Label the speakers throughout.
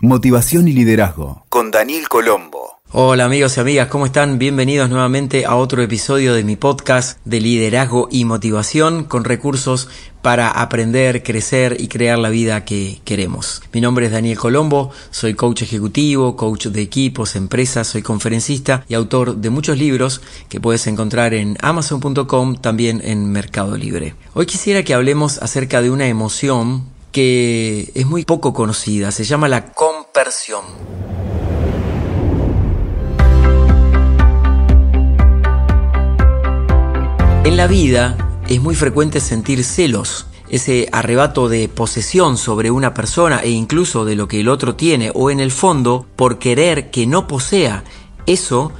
Speaker 1: Motivación y Liderazgo con Daniel Colombo.
Speaker 2: Hola amigos y amigas, ¿cómo están? Bienvenidos nuevamente a otro episodio de mi podcast de liderazgo y motivación con recursos para aprender, crecer y crear la vida que queremos. Mi nombre es Daniel Colombo, soy coach ejecutivo, coach de equipos, empresas, soy conferencista y autor de muchos libros que puedes encontrar en amazon.com, también en Mercado Libre. Hoy quisiera que hablemos acerca de una emoción que es muy poco conocida, se llama la compersión. En la vida es muy frecuente sentir celos, ese arrebato de posesión sobre una persona e incluso de lo que el otro tiene o en el fondo por querer que no posea eso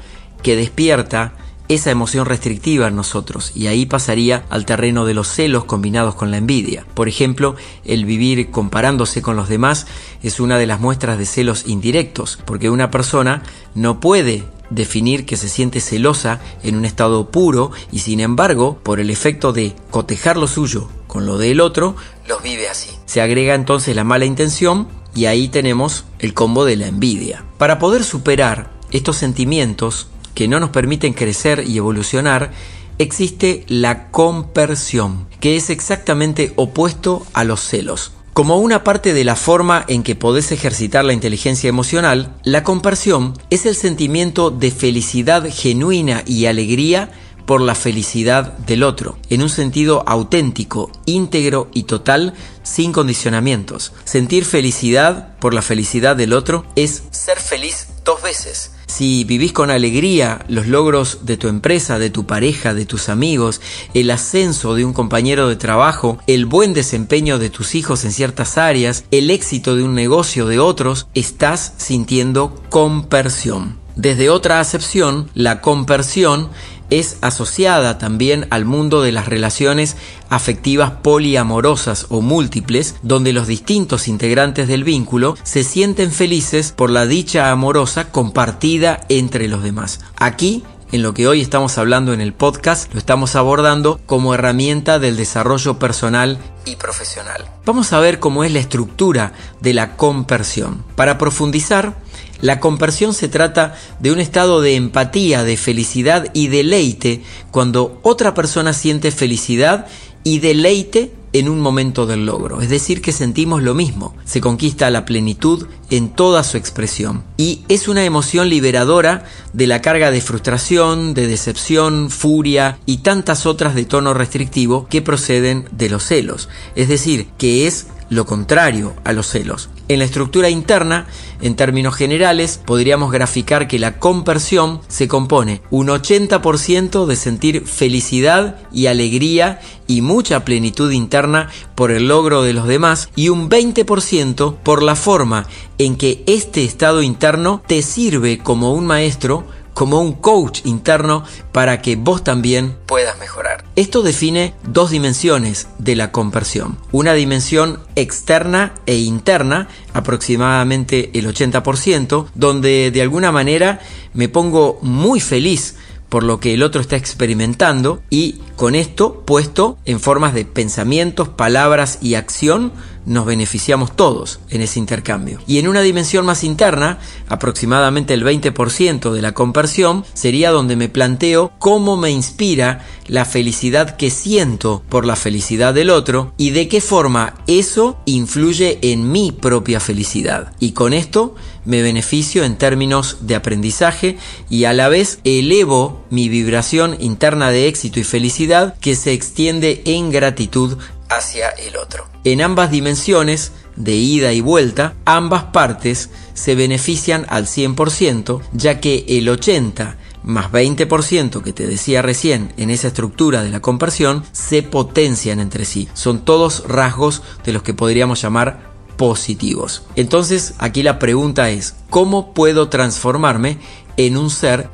Speaker 2: que despierta esa emoción restrictiva en nosotros y ahí pasaría al terreno de los celos combinados con la envidia. Por ejemplo, el vivir comparándose con los demás es una de las muestras de celos indirectos, porque una persona no puede definir que se siente celosa en un estado puro y sin embargo, por el efecto de cotejar lo suyo con lo del otro, los vive así. Se agrega entonces la mala intención y ahí tenemos el combo de la envidia. Para poder superar estos sentimientos, que no nos permiten crecer y evolucionar, existe la compersión, que es exactamente opuesto a los celos. Como una parte de la forma en que podés ejercitar la inteligencia emocional, la compersión es el sentimiento de felicidad genuina y alegría por la felicidad del otro, en un sentido auténtico, íntegro y total, sin condicionamientos. Sentir felicidad por la felicidad del otro es ser feliz dos veces si vivís con alegría los logros de tu empresa, de tu pareja, de tus amigos, el ascenso de un compañero de trabajo, el buen desempeño de tus hijos en ciertas áreas, el éxito de un negocio de otros, estás sintiendo compersión. Desde otra acepción, la compersión es asociada también al mundo de las relaciones afectivas poliamorosas o múltiples, donde los distintos integrantes del vínculo se sienten felices por la dicha amorosa compartida entre los demás. Aquí en lo que hoy estamos hablando en el podcast, lo estamos abordando como herramienta del desarrollo personal y profesional. Vamos a ver cómo es la estructura de la compersión. Para profundizar, la compersión se trata de un estado de empatía, de felicidad y deleite cuando otra persona siente felicidad y deleite en un momento del logro, es decir, que sentimos lo mismo, se conquista la plenitud en toda su expresión. Y es una emoción liberadora de la carga de frustración, de decepción, furia y tantas otras de tono restrictivo que proceden de los celos, es decir, que es lo contrario a los celos. En la estructura interna, en términos generales, podríamos graficar que la compersión se compone un 80% de sentir felicidad y alegría y mucha plenitud interna por el logro de los demás y un 20% por la forma en que este estado interno te sirve como un maestro como un coach interno para que vos también puedas mejorar. Esto define dos dimensiones de la conversión. Una dimensión externa e interna, aproximadamente el 80%, donde de alguna manera me pongo muy feliz por lo que el otro está experimentando y con esto puesto en formas de pensamientos, palabras y acción nos beneficiamos todos en ese intercambio. Y en una dimensión más interna, aproximadamente el 20% de la conversión, sería donde me planteo cómo me inspira la felicidad que siento por la felicidad del otro y de qué forma eso influye en mi propia felicidad. Y con esto me beneficio en términos de aprendizaje y a la vez elevo mi vibración interna de éxito y felicidad que se extiende en gratitud hacia el otro. En ambas dimensiones, de ida y vuelta, ambas partes se benefician al 100%, ya que el 80 más 20% que te decía recién en esa estructura de la conversión se potencian entre sí. Son todos rasgos de los que podríamos llamar positivos. Entonces aquí la pregunta es, ¿cómo puedo transformarme en un ser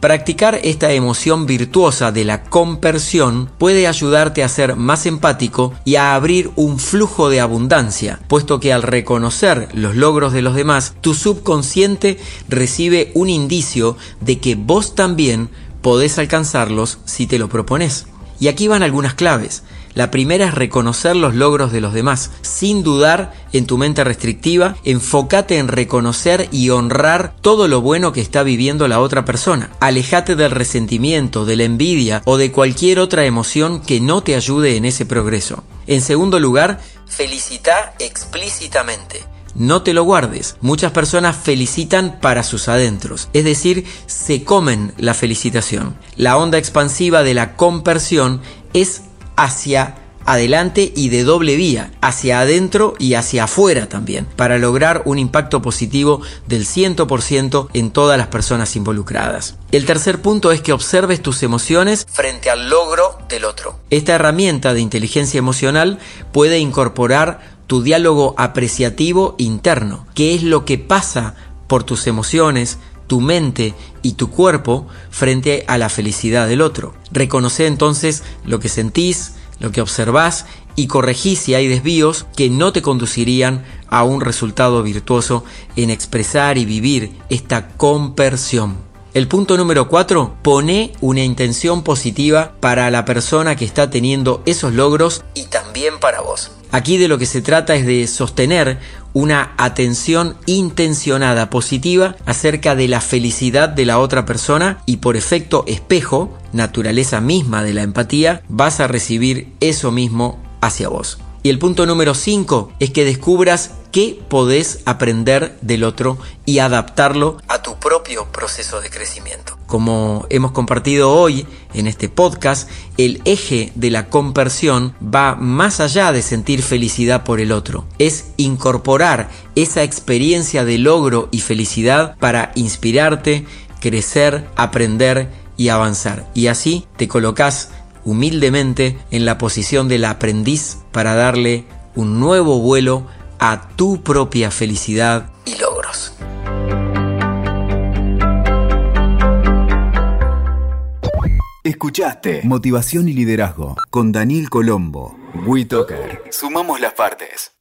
Speaker 2: Practicar esta emoción virtuosa de la compersión puede ayudarte a ser más empático y a abrir un flujo de abundancia, puesto que al reconocer los logros de los demás, tu subconsciente recibe un indicio de que vos también podés alcanzarlos si te lo propones. Y aquí van algunas claves. La primera es reconocer los logros de los demás, sin dudar en tu mente restrictiva, enfócate en reconocer y honrar todo lo bueno que está viviendo la otra persona. Alejate del resentimiento, de la envidia o de cualquier otra emoción que no te ayude en ese progreso. En segundo lugar, felicita explícitamente. No te lo guardes. Muchas personas felicitan para sus adentros, es decir, se comen la felicitación. La onda expansiva de la compersión es hacia adelante y de doble vía, hacia adentro y hacia afuera también, para lograr un impacto positivo del 100% en todas las personas involucradas. El tercer punto es que observes tus emociones frente al logro del otro. Esta herramienta de inteligencia emocional puede incorporar tu diálogo apreciativo interno, qué es lo que pasa por tus emociones, tu mente y tu cuerpo frente a la felicidad del otro. Reconoce entonces lo que sentís, lo que observás y corregí si hay desvíos que no te conducirían a un resultado virtuoso en expresar y vivir esta compersión. El punto número 4, pone una intención positiva para la persona que está teniendo esos logros y también para vos. Aquí de lo que se trata es de sostener una atención intencionada positiva acerca de la felicidad de la otra persona y por efecto espejo, naturaleza misma de la empatía, vas a recibir eso mismo hacia vos. Y el punto número 5 es que descubras qué podés aprender del otro y adaptarlo a tu propio proceso de crecimiento. Como hemos compartido hoy en este podcast, el eje de la conversión va más allá de sentir felicidad por el otro. Es incorporar esa experiencia de logro y felicidad para inspirarte, crecer, aprender y avanzar. Y así te colocas humildemente en la posición del aprendiz para darle un nuevo vuelo a tu propia felicidad y logros.
Speaker 1: Escuchaste Motivación y Liderazgo con Daniel Colombo. WeToker. Sumamos las partes.